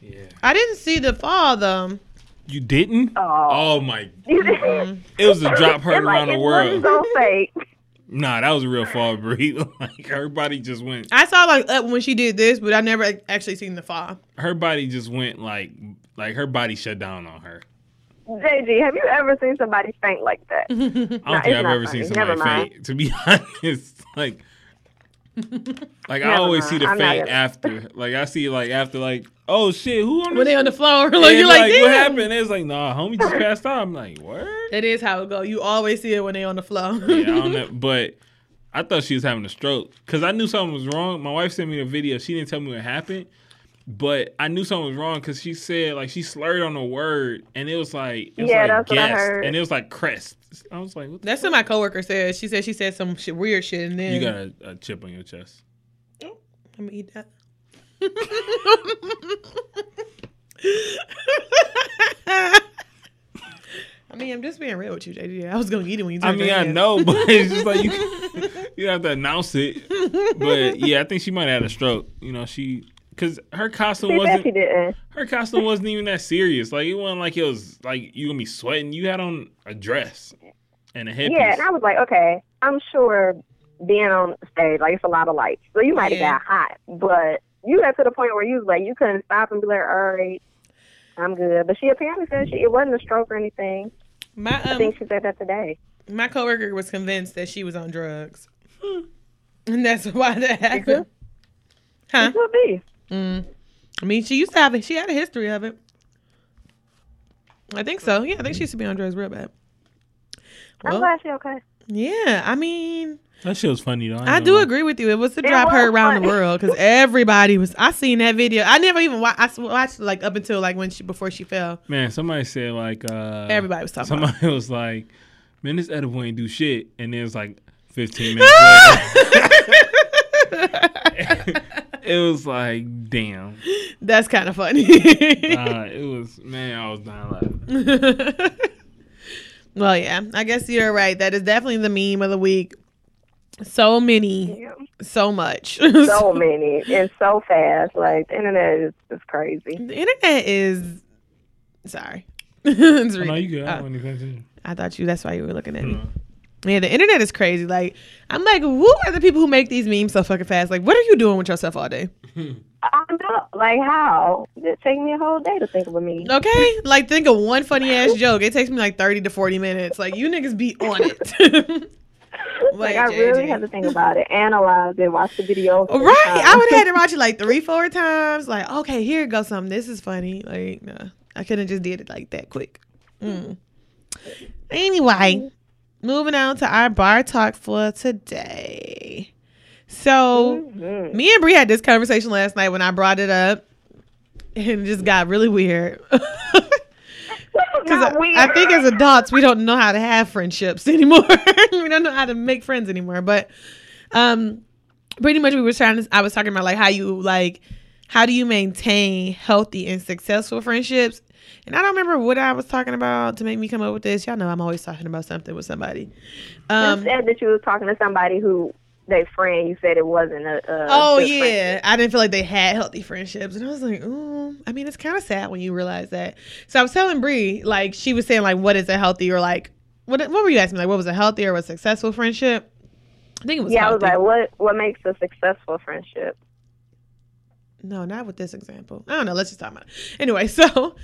Yeah. I didn't see the fall though. You didn't? Oh. Oh my! It was a drop heard like, around the it world. wasn't so fake. Nah, that was a real fall, Bree. like her body just went. I saw like up when she did this, but I never actually seen the fall. Her body just went like like her body shut down on her. JG, have you ever seen somebody faint like that? I don't nah, think I've not ever seen funny. somebody Never mind. faint. To be honest, like, like I always mind. see the I'm not faint gonna- after. Like I see like after like, oh shit, who on when they on the floor, like you're like, what happened? It's like, nah, homie just passed out. I'm like, what? It is how it go. You always see it when they on the floor. Yeah, I don't know. But I thought she was having a stroke because I knew something was wrong. My wife sent me the video. She didn't tell me what happened, but I knew something was wrong because she said like she slurred on a word and it was like it was Yeah, like that's what I heard. and it was like crest. I was like, what the That's what my coworker said. She said she said some shit, weird shit, and then you got a, a chip on your chest. Oh, Let me eat that. I mean, I'm just being real with you, JD. I was gonna eat it when you. I mean, I head. know, but it's just like you, you have to announce it. But yeah, I think she might have had a stroke. You know, she because her costume See, wasn't Becky didn't. her costume wasn't even that serious. Like it wasn't like it was like you gonna be sweating. You had on a dress and a headpiece. Yeah, and I was like, okay, I'm sure being on stage, like, it's a lot of lights. So you might have Yeah. got hot, but you got to the point where you was like, you couldn't stop and be like, all right, I'm good. But she apparently said she, it wasn't a stroke or anything. My I um, think she said that today. my coworker was convinced that she was on drugs, and that's why that happened. could. Huh? It could be. Mm. I mean, she used to have it. She had a history of it. I think so. Yeah, I think she used to be on drugs real bad. I'm glad she okay. yeah, I mean, That shit was funny though. I ain't do gonna agree with you. It was to It drop her was around the world because everybody was. I seen that video. I never even watched. I s- watched like up until like when she before she fell. Man, somebody said like uh Everybody was talking about. Somebody was like, "Man, this edible ain't do shit," and then it's like 15 minutes later. it was like, damn. That's kind of funny. Uh, it was man, I was dying laughing. well, yeah, I guess you're right. That is definitely the meme of the week. So many, Yeah. so much. So many and so fast. Like the internet is, is crazy. the internet is. Sorry. it's Oh, no, you good? I wasn't even paying attention. I thought you. That's why you were looking at me. Yeah, the internet is crazy. Like, I'm like, who are the people who make these memes so fucking fast? Like, what are you doing with yourself all day? I don't know. Like how? It takes me a whole day to think of a meme. Okay, like think of one funny ass joke. It takes me like 30 to 40 minutes. Like, you niggas be on it. Like Like, I really have to think about it, analyze it, watch the video. Right. I would have had to watch it like three, four times. Like, okay, here goes something. This is funny. Like, no, I couldn't just did it like that quick. Mm. Anyway, moving on to our bar talk for today. So, Mhm. me and Brie had this conversation last night when I brought it up, and it just got really weird. Because I. I think as adults, we don't know how to have friendships anymore. we don't know how to make friends anymore. But um, pretty much we were trying to. I was talking about like how you like how do you maintain healthy and successful friendships. And I don't remember what I was talking about to make me come up with this. Y'all know I'm always talking about something with somebody. you Um, said that you was talking to somebody who they friend. You said it wasn't a. a Oh yeah, friendship. I didn't feel like they had healthy friendships, and I was like, ooh. I mean, it's kind of sad when you realize that. So I was telling Bree, like, she was saying, like, what is a healthy or like, what? What were you asking? Like, what was a healthy or a successful friendship? I think it was. Yeah, I was like, what? What makes a successful friendship? No, not with this example. I don't know. Let's just talk about it. Anyway, so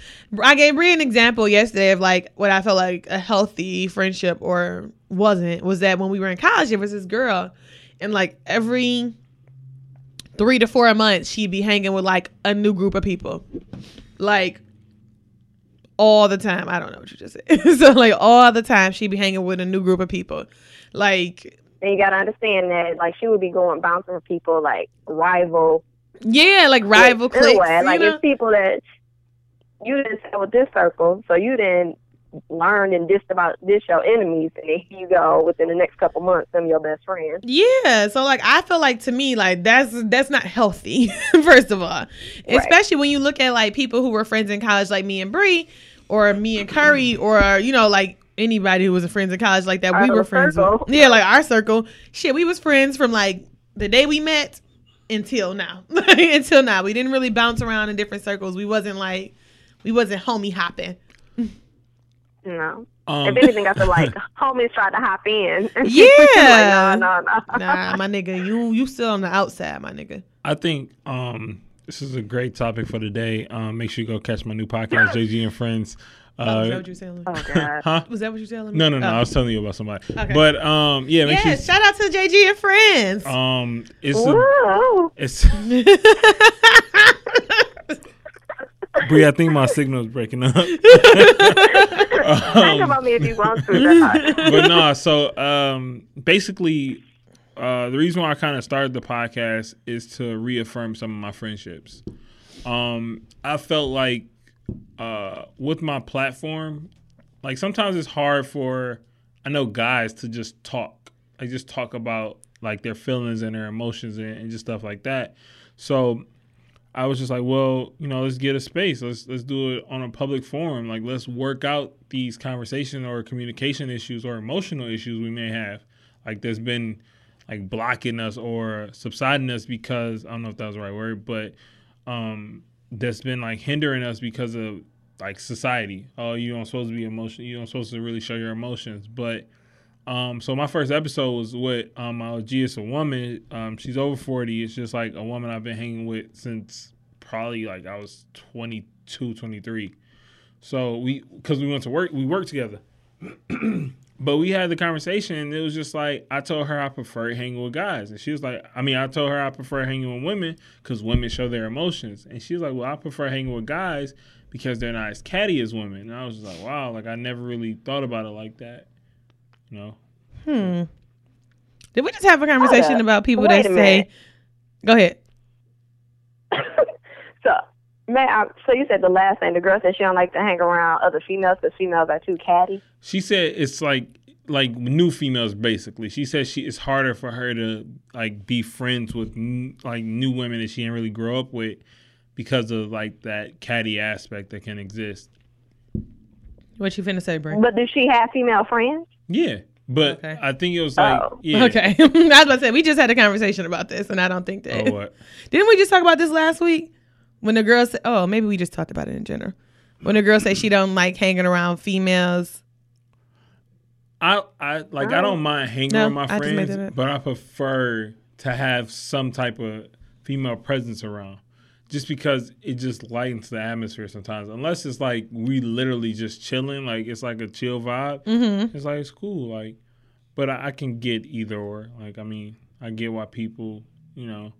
I gave Brie an example yesterday of like what I felt like a healthy friendship or wasn't was that when we were in college, there was this girl, and like every three to four months, she'd be hanging with like a new group of people, like all the time. I don't know what you just said. so like all the time, she'd be hanging with a new group of people, like And you gotta understand that, like, she would be going bouncing with people like rival yeah, like rival a cliques. way. Like know? it's people that you didn't stay with this circle, so you didn't learn and diss about this your enemies, and then here you go within the next couple months, them your best friends. Yeah, so like I feel like to me like that's that's not healthy. First of all, especially when you look at like people who were friends in college, like me and Bree, or me and Curry, or you know like anybody who was friends in college like that. Our we were friends. circle. With. Yeah, like our circle. Shit, we was friends from like the day we met until now. until now, we didn't really bounce around in different circles. We wasn't like we wasn't homie hopping. No. Um, if anything, I feel like homies tried to hop in. Yeah. like, no, no, no. Nah, my nigga, you you still on the outside, my nigga. I think um, this is a great topic for today. Um, make sure you go catch my new podcast, JG and Friends. Oh, is that Uh, what you saying? Oh God. huh? Was that what you telling me? No, no, no. Oh. I was telling you about somebody. Okay. But um, yeah, make Yeah, sure. shout out to JG and friends. um, it's a, Whoa. it's. Brie, I think my signal is breaking up. Think Um, about me if you want to. But no, so um, basically, uh, the reason why I kind of started the podcast is to reaffirm some of my friendships. Um, I felt like uh, with my platform, like sometimes it's hard for I know guys to just talk, like just talk about like their feelings and their emotions and, and just stuff like that. So I was just like, well, you know, let's get a space. Let's let's do it on a public forum. Like let's work out these conversation or communication issues or emotional issues we may have. Like there's been like blocking us or subsiding us because I don't know if that was the right word, but um that's been like hindering us because of like society. Oh, you don't supposed to be emotional. You don't supposed to really show your emotions. But um, so my first episode was with um, my OG. It's a woman. Um, she's over forty. It's just like a woman I've been hanging with since probably like I was 22, 23. So we, because we went to work, we worked together. but we had the conversation, and it was just like I told her I prefer hanging with guys, and she was like, I mean, I told her I prefer hanging with women because women show their emotions, and she was like, well, I prefer hanging with guys because they're not as catty as women. And I was just like, wow, like I never really thought about it like that. You know, Hmm. Did we just have a conversation about people Wait that say? minute. Go ahead. so, man, I, so you said the last thing the girl said she don't like to hang around other females because females are too catty. she said it's like like new females basically. She says she it's harder for her to like be friends with n- like new women that she didn't really grow up with because of like that catty aspect that can exist. What you finna say, Bray? But does she have female friends? Yeah, but Okay. I think it was like Oh. yeah. Okay. I was about to say we just had a conversation about this, and I don't think that. Oh what? Didn't we just talk about this last week? When the girl said, "Oh, maybe we just talked about it in general." When the girl say she don't like hanging around females. I I like I don't mind hanging No, with my I friends, but I prefer to have some type of female presence around. Just because it just lightens the atmosphere sometimes. Unless it's like we literally just chilling, like it's like a chill vibe. Mm-hmm. It's like it's cool, like. But I, I can get either or. Like I mean, I get why people, you know,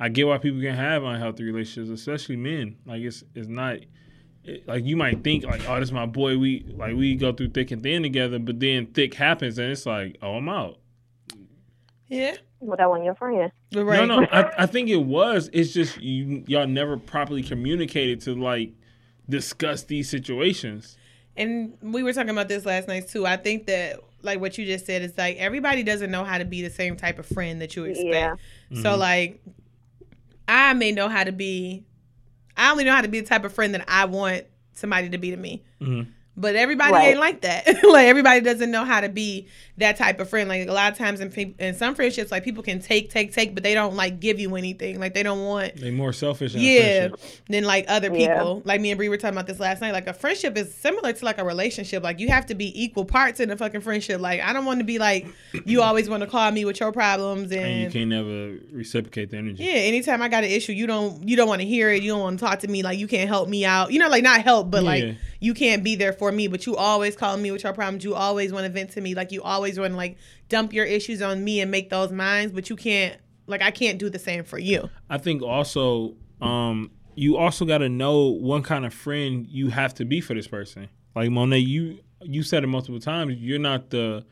I get why people can have unhealthy relationships, especially men. Like it's it's not. It, like you might think like, oh, this is my boy. We like we go through thick and thin together, but then thick happens and it's like, oh, I'm out. Yeah. Well, that one your friend. Right. No, no, I, I think it was. It's just you y'all never properly communicated to like discuss these situations. And we were talking about this last night too. I think that like what you just said is like everybody doesn't know how to be the same type of friend that you expect. Yeah. So mm-hmm. like I may know how to be I only know how to be the type of friend that I want somebody to be to me. Mhm. But everybody Right. ain't like that. like everybody doesn't know how to be that type of friend. Like a lot of times in in some friendships, like people can take, take, take, but they don't like give you anything. Like they don't want They more selfish. In yeah friendship. than like other Yeah. people like me and Bree were talking about this last night like a friendship is similar to like a relationship like you have to be equal parts in a fucking friendship like i don't want to be like you always want to call me with your problems and, and you can't never reciprocate the energy. yeah anytime i got an issue you don't you don't want to hear it you don't want to talk to me like you can't help me out you know like not help but Yeah. like you can't be there for me but you always call me with your problems you always want to vent to me like you always want to like dump your issues on me and make those mine but you can't like i can't do the same for you I think also um, you also got to know what kind of friend you have to be for this person. Like Monet, you you said it multiple times. You're not the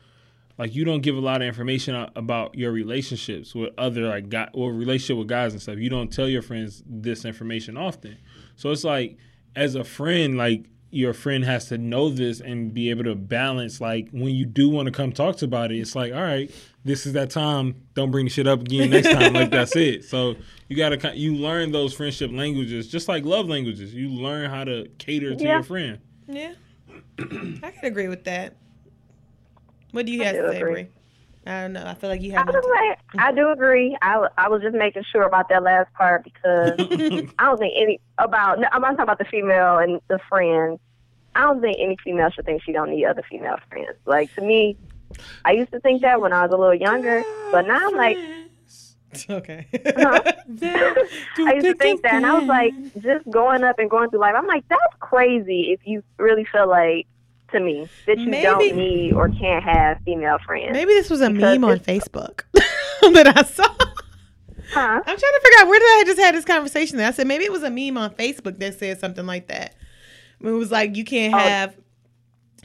like you don't give a lot of information about your relationships with other like guy or relationship with guys and stuff. You don't tell your friends this information often. So it's like as a friend, like your friend has to know this and be able to balance. Like when you do want to come talk to about it, it's like all right, this is that time. Don't bring the shit up again next time. like that's it. So you gotta you learn those friendship languages, just like love languages. You learn how to cater to Yeah. your friend. Yeah, I can agree with that. What do you I have do to say, agree. Bree? I don't know. I feel like you have. was like, I do agree. I was just making sure about that last part because I don't think any about. no, I'm not talking about the female and the friends. I don't think any female should think she don't need other female friends. Like to me, I used to think that when I was a little younger, but now I'm like, okay. huh? I used to think that, and I was like, just going up and going through life. I'm like, that's crazy. If you really feel like, to me, that you Maybe- don't need or can't have female friends. Maybe this was a meme on Facebook that I saw. Huh? I'm trying to figure out where did I just had this conversation. I said maybe it was a meme on Facebook that said something like that. It was like you can't Oh. have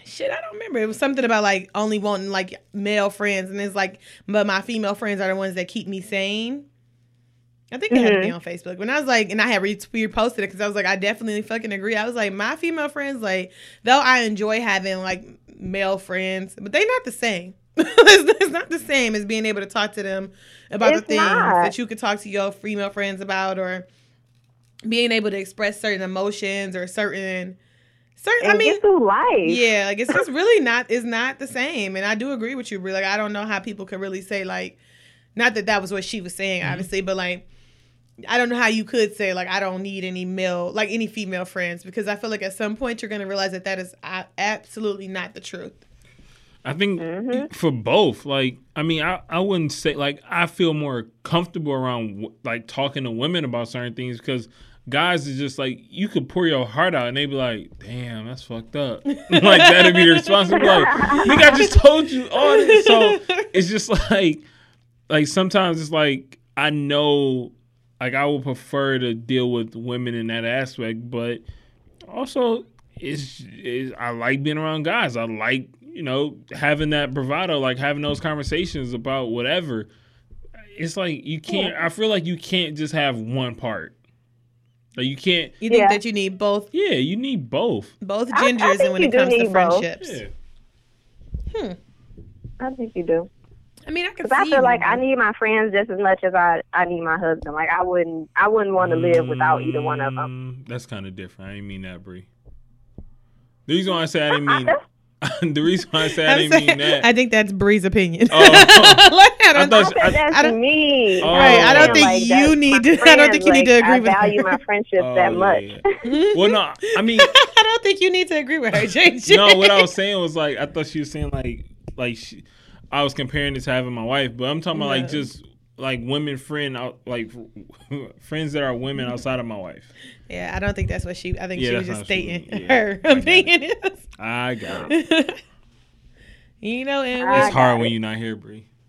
shit. I don't remember. It was something about like only wanting like male friends, and it's like, but my female friends are the ones that keep me sane. I think it had to be Mhm. on Facebook. When I was like, and I had reposted it because I was like, I definitely fucking agree. I was like, my female friends, like, though I enjoy having like male friends, but they not the same. it's, it's not the same as being able to talk to them about the things not. that you could talk to your female friends about, or being able to express certain emotions or certain certain. And I mean, get through life. yeah, like it's just really not is not the same. And I do agree with you, Brie. Like I don't know how people could really say like, not that that was what she was saying, obviously, but like. I don't know how you could say like I don't need any male like any female friends because I feel like at some point you're gonna realize that that is absolutely not the truth. I think Mhm. for both, like, I mean, I, I wouldn't say, like, I feel more comfortable around, like, talking to women about certain things because guys is just like, you could pour your heart out and they be like, damn, that's fucked up. like, that'd be the response. Be like, nigga, I just told you all this. So it's just like, like, sometimes it's like, I know, like, I would prefer to deal with women in that aspect, but also, it's, it's I like being around guys. I like you know, having that bravado, like having those conversations about whatever. It's like you can't. I feel like you can't just have one part. Like you can't. You think Yeah. that you need both Yeah, you need both. both I- I gingers think and when you it do comes to friendships. Yeah. I think you do. I mean, I can Because I feel like I need my friends just as much as I I need my husband. Like I wouldn't I wouldn't want to live without either one of them. Mm, That's kind of different. I didn't mean that, Bree. The reason why I say I didn't mean the reason why I say I didn't saying- mean that. I think that's Bree's opinion. Oh. oh. Like, I I don't I think I- that's I don't- me. Oh. Right, I don't think Like, you need my to- I don't think you need to Like, agree I with her. value my friendship Oh, that much. yeah. well, no, I mean, I don't think you need to agree with her, JJ. no. What I was saying was like I thought she was saying like like she, I was comparing it to having my wife, but I'm talking about like just like women friend out like friends that are women mm-hmm. outside of my wife. Yeah, I don't think that's what she. I think Yeah, she was just not she stating meant. Yeah, her I got it. opinion is. I got it. you know, and It's hard got when it. you're not here, Bree.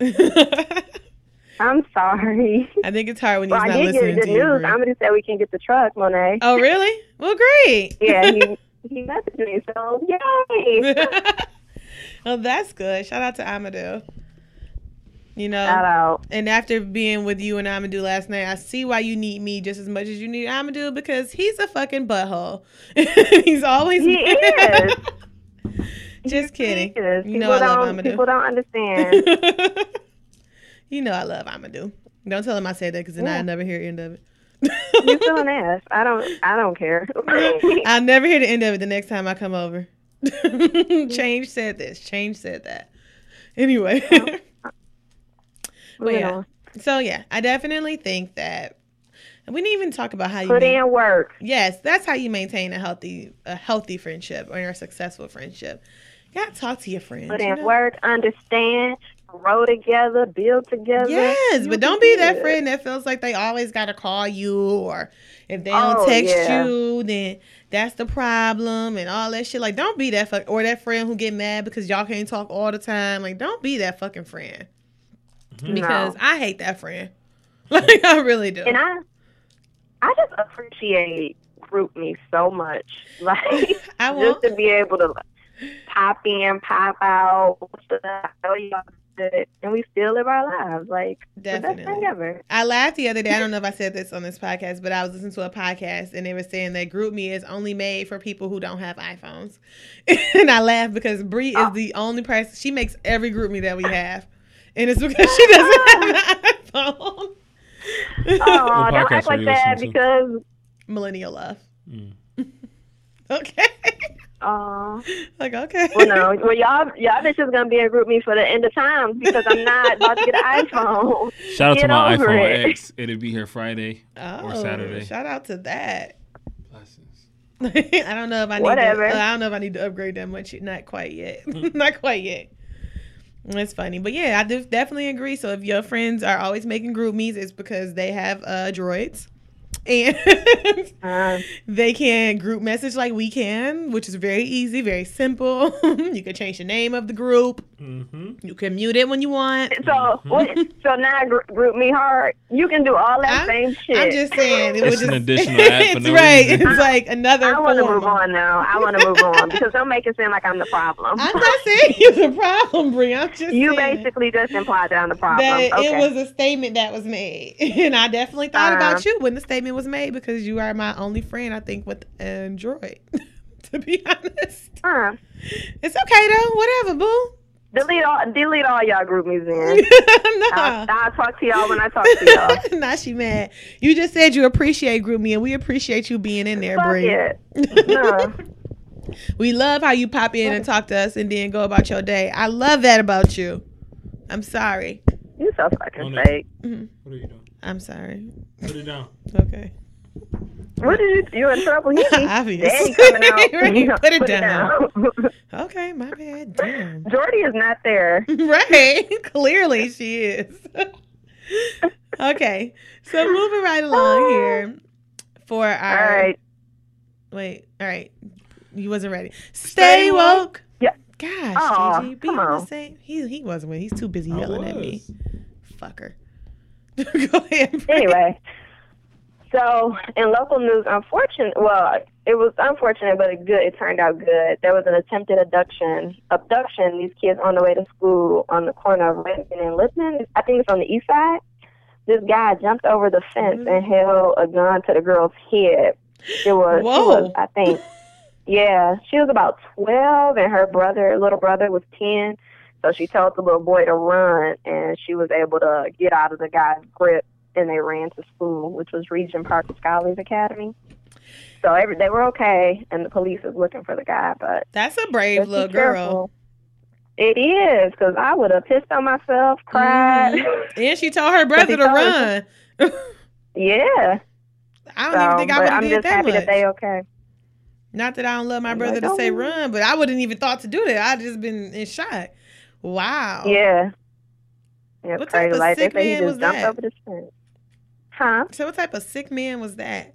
I'm sorry. I think it's hard when he's Well, I not did get listening good to you. news. Bree. Amadou said we can get the truck, Monet. Oh, really? Well, great. Yeah, he he messaged me, so yay! well, that's good. Shout out to Amadou. You know, Shout out. and after being with you and Amadou last night, I see why you need me just as much as you need Amadou because he's a fucking butthole. he's always He is. Just kidding. Is. You People know I love don't Amadou. people don't understand. you know I love Amadou. Don't tell him I said that because then Yeah. I never hear the end of it. you still an ass. I don't I don't care. I'll never hear the end of it the next time I come over. Mm-hmm. Change said this. Change said that. Anyway. But yeah. So yeah, I definitely think that we didn't even talk about how you Put ma- in work. Yes, that's how you maintain a healthy a healthy friendship or a successful friendship. You gotta talk to your friends. Put you in know? work. Understand. Grow together. Build together. Yes, but don't be that friend that feels like they always gotta call you or if they don't Oh, text yeah. you, then that's the problem and all that shit. Like, don't be that fuck or that friend who get mad because y'all can't talk all the time. Like, don't be that fucking friend mm-hmm. because No. I hate that friend. Like, I really do. And I, I just appreciate GroupMe so much. Like I just to be able to pop in, pop out, I know y'all good, and we still live our lives. Like the best Definitely. thing ever. I laughed the other day. I don't know if I said this on this podcast, but I was listening to a podcast and they were saying that GroupMe is only made for people who don't have iPhones. and I laughed because Bree is Oh. the only person. She makes every GroupMe that we have, and it's because she doesn't have an iPhone. Oh, don't act like that listening because Millennial love. Mm. Okay. Oh like okay. well no well y'all y'all bitches gonna be in GroupMe for the end of time because I'm not about to get an iPhone. Shout out to my iPhone it. X. It'll be here Friday Oh, or Saturday. Shout out to that. Blessings. I don't know if I need Whatever. to. I don't know if I need to upgrade that much. Not quite yet. Not quite yet. It's funny, but yeah, I do definitely agree. So if your friends are always making group meets, it's because they have uh, droids, and Uh, they can group message like we can, which is very easy, very simple. you can change the name of the group. Mm-hmm. You can mute it when you want. so what, so now GroupMe hard. You can do all that I'm- same shit. I'm just saying, it It's was an just, additional app it's no right. reason. It's like another I want to move on now. I want to move on because don't make it seem like I'm the problem. I'm not saying you're the problem, Brie. I'm just you saying. basically just implied that I'm the problem. that okay. it was a statement that was made, and I definitely thought Uh, about you when the statement was made because you are my only friend, I think, with Android. to be honest, Huh. it's okay though. Whatever, boo. Delete all, delete all y'all GroupMe then. nah. I'll, I'll talk to y'all when I talk to y'all. nah, she mad. You just said you appreciate GroupMe, and we appreciate you being in there, Fuck Brie. it. No. We love how you pop in and talk to us and then go about your day. I love that about you. I'm sorry. You so fucking no. fake. Mhm. What are you doing? I'm sorry. Put it down. Okay. What did you? You in trouble? He, Obvious. Daddy coming out. Right, put it down. Okay, my bad. Damn. Jordy is not there. right. Clearly she is. okay. So moving right along here for our All right. wait, all right. You wasn't ready. Stay, Stay woke. woke. Yeah. Gosh, Aw, Gigi, be on the same. He he wasn't. He's too busy yelling at me. Fucker. Go ahead. Anyway, So in local news, unfortunate. Well, it was unfortunate, but it good. It turned out good. There was an attempted abduction. Abduction. These kids on the way to school on the corner of Redmond and Lipton. I think it's on the east side. This guy jumped over the fence Mm-hmm. and held a gun to the girl's head. It was. She Whoa. was, I think. Yeah, she was about twelve, and her brother, little brother, was ten. So she told the little boy to run, and she was able to get out of the guy's grip, and they ran to school, which was Regent Park Scholars Academy. So every, they were okay, and the police is looking for the guy, but That's a brave little girl. It is, because I would have pissed on myself, cried. Mm-hmm. And she told her brother to run. yeah. I don't So, even think I would have did that happy much. that they okay. Not that I don't love my brother like, to say run, but I wouldn't even thought to do that. I'd just been in shock. Wow. Yeah. Yeah, What type crazy. of Like they sick say he man just was jumped that? over the fence. Huh? So what type of sick man was that?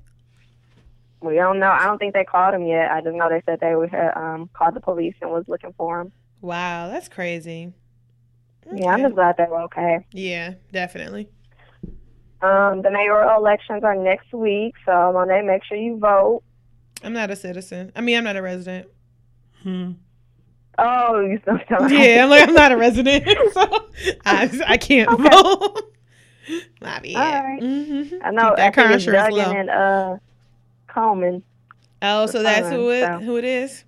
We don't know. I don't think they called him yet. I just know they said they would have um, called the police and was looking for him. Wow, that's crazy. Yeah, I'm just glad they were okay. Yeah, definitely. Um, the mayoral elections are next week, so Monet, make sure you vote. I'm not a citizen. I mean, I'm not a resident. Hmm. Oh, you still still Yeah, I'm like I'm not a resident, so I I can't Okay. vote. My bad. All right. Mhm. I know. Keep that I car think it's Duggan low. and uh, Coleman. Oh, so that's who it so. who it is.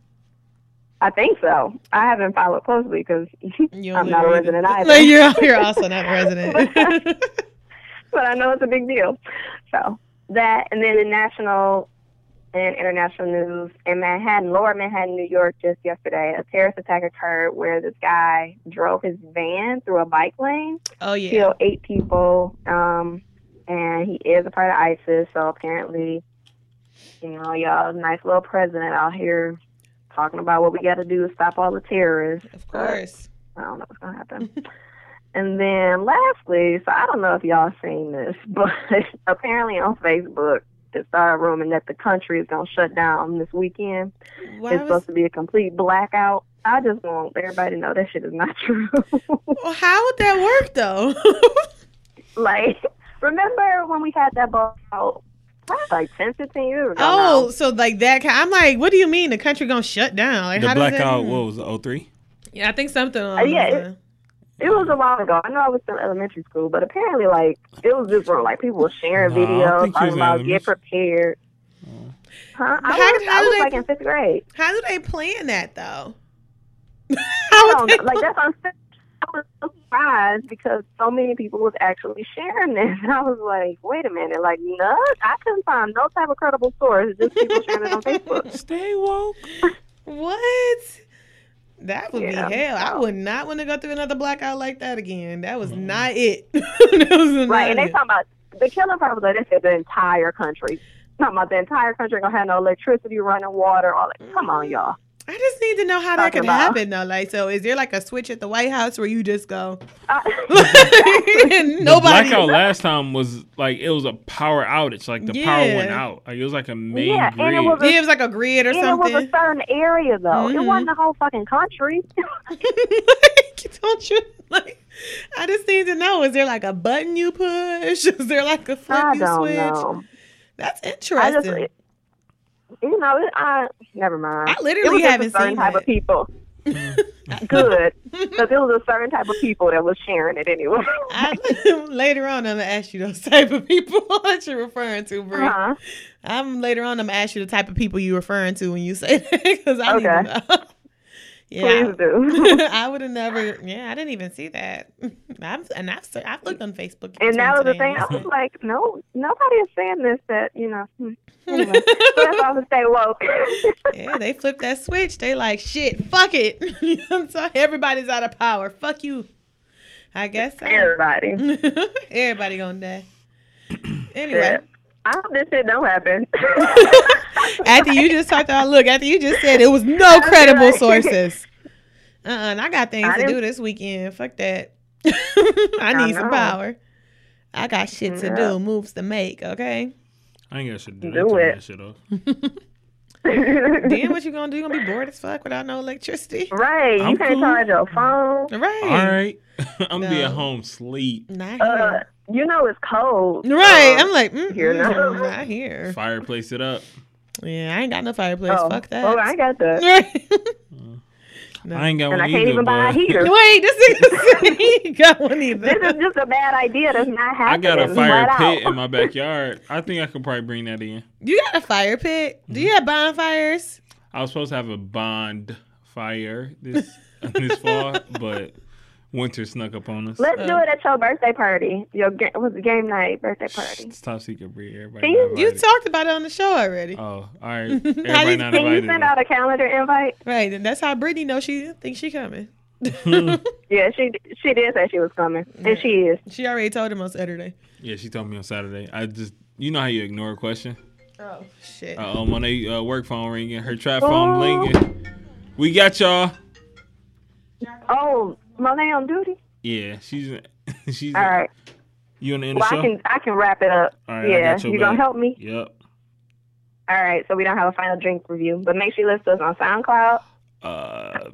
I think so. I haven't followed closely because I'm not a resident either. Like you're you're also not a resident. but I know it's a big deal. So that, and then the national and international news in Manhattan, Lower Manhattan, New York, just yesterday, a terrorist attack occurred where this guy drove his van through a bike lane, oh yeah. killed eight people, um, and he is a part of ISIS. So apparently, you know, y'all, nice little president out here talking about what we got to do to stop all the terrorists. Of course. I don't know what's gonna happen. and then lastly, so I don't know if y'all seen this, but apparently on Facebook it started rumor that the country is gonna shut down this weekend. Why it's was, supposed to be a complete blackout. I just want everybody to know that shit is not true. well, how would that work though? like, remember when we had that blackout like 10, 15 years ago? oh, now? so like that kind I'm like, what do you mean the country gonna shut down? Like The how does that- blackout, what was it, 03? Yeah, I think something on Uh, yeah, it- lines. It was a while ago. I know I was still in elementary school, but apparently, like, it was just wrong. Like, people were sharing No, videos, talking about elementary. get prepared. Oh. Huh? I how- was, how I do was they- like in fifth grade. How do they plan that though? I how don't they know. Like, that's what I'm. I was so surprised because so many people was actually sharing this. And I was like, wait a minute. Like, no, I couldn't find no type of credible source. Just people sharing it on Facebook. Stay woke. What? That would Yeah. be hell. I oh. would not want to go through another blackout like that again. That was not it. that was not Right. And they it. talking about the killing purpose of this is the entire country. Talking about the entire country gonna have no electricity, running water, all that. Come on, y'all. I just need to know how that Talking could about- happen though. Like, so is there like a switch at the White House where you just go? I- Nobody. The blackout last time was like it was a power outage. Like the power went out. Like it was like a main Yeah, and it grid. was Yeah, it was like a grid or and it was a certain area though. It Mhm. wasn't the whole fucking country. like, don't you like? I just need to know: is there like a button you push? Is there like a flip you switch? know. That's I just, interesting. You know, it, I never mind. I literally it was just haven't a certain seen type that. of people. Good, because it was a certain type of people that was sharing it anyway. I, later on, I'm gonna ask you those type of people that you're referring to, Brie. uh-huh. I'm later on. I'm gonna ask you the type of people you're referring to when you say that because I need to Okay. Yeah, Please do. I would have never. Yeah, I didn't even see that. I've, and I've I've looked on Facebook. And that was the thing. I was like, no, nobody is saying this. That you know. hmm. Anyway, that's why I'm gonna stay woke. yeah, they flipped that switch. They like shit. Fuck it. You know what I'm saying? Everybody's out of power. Fuck you. I guess so. Everybody. Everybody gonna die. Anyway, Yeah. I hope this shit don't happen. after you just talked about look, after you just said it was no credible like- sources. Uh, uh and I got things I to do this weekend. Fuck that. I need some know. power. I got shit to Yeah. do, moves to make. Okay. I ain't got shit to do. Do They turn it. That shit off. then what you gonna do? You gonna be bored as fuck without no electricity? right. You I'm can't cool. charge your phone. Right. All right. I'm gonna be at home sleep. Not Uh, here. You know it's cold. right. Uh, I'm like, mm, here now. mm, not here. Fireplace it up. Yeah, I ain't got no fireplace. oh, Fuck that. Oh, I got that. no. I ain't got And one I can't either, even buy a heater. Wait, this is he ain't got one either. This is just a bad idea that's not I got a fire Flat pit out. in my backyard. I think I could probably bring that in. You got a fire pit? Do you have bonfires? I was supposed to have a bond fire this this fall, but winter snuck up on us. Let's do it at your birthday party. Your ga- was the game night birthday party. It's top secret, Bree. Everybody See, not You invited. talked about it on the show already. Oh, all right. Everybody you- not Can you invited. send out a calendar invite? Right, and that's how Brittany knows she thinks she coming. Yeah, she she did say she was coming, and she is. she already told him on Saturday. yeah, she told me on Saturday. I just, you know how you ignore a question. Oh shit. Uh oh, when they uh, work phone ringing, her trap phone blinging. We got y'all. Oh, Monet on duty. Yeah, she's she's. All right. You on the end of Well, the I show? can I can wrap it up. All right, I yeah, got your you gonna help me? Yep. All right. So we don't have a final drink review, but make sure you listen to us on SoundCloud, Uh,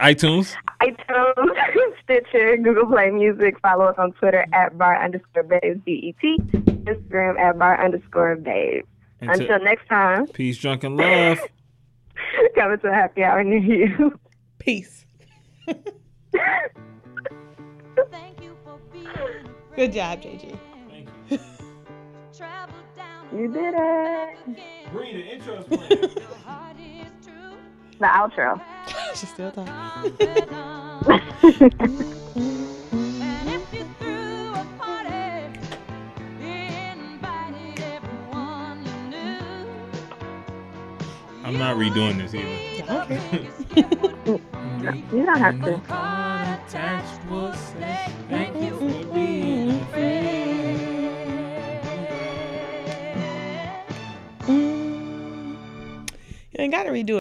iTunes. iTunes, Stitcher, Google Play Music. Follow us on Twitter at bar underscore babes b e t, Instagram at bar underscore babe. Until, Until next time, peace, drunk, and love. coming to a happy hour near you. Peace. Thank you for being Good job, JJ. Thank you. Travel down You did it. again. Bree, the intro's playing. Is. The outro. She's still talking. And if you threw a party, invited everyone you knew. I'm not redoing this either. Okay. You don't have to. Attached thank you for being a. You ain't gotta redo it.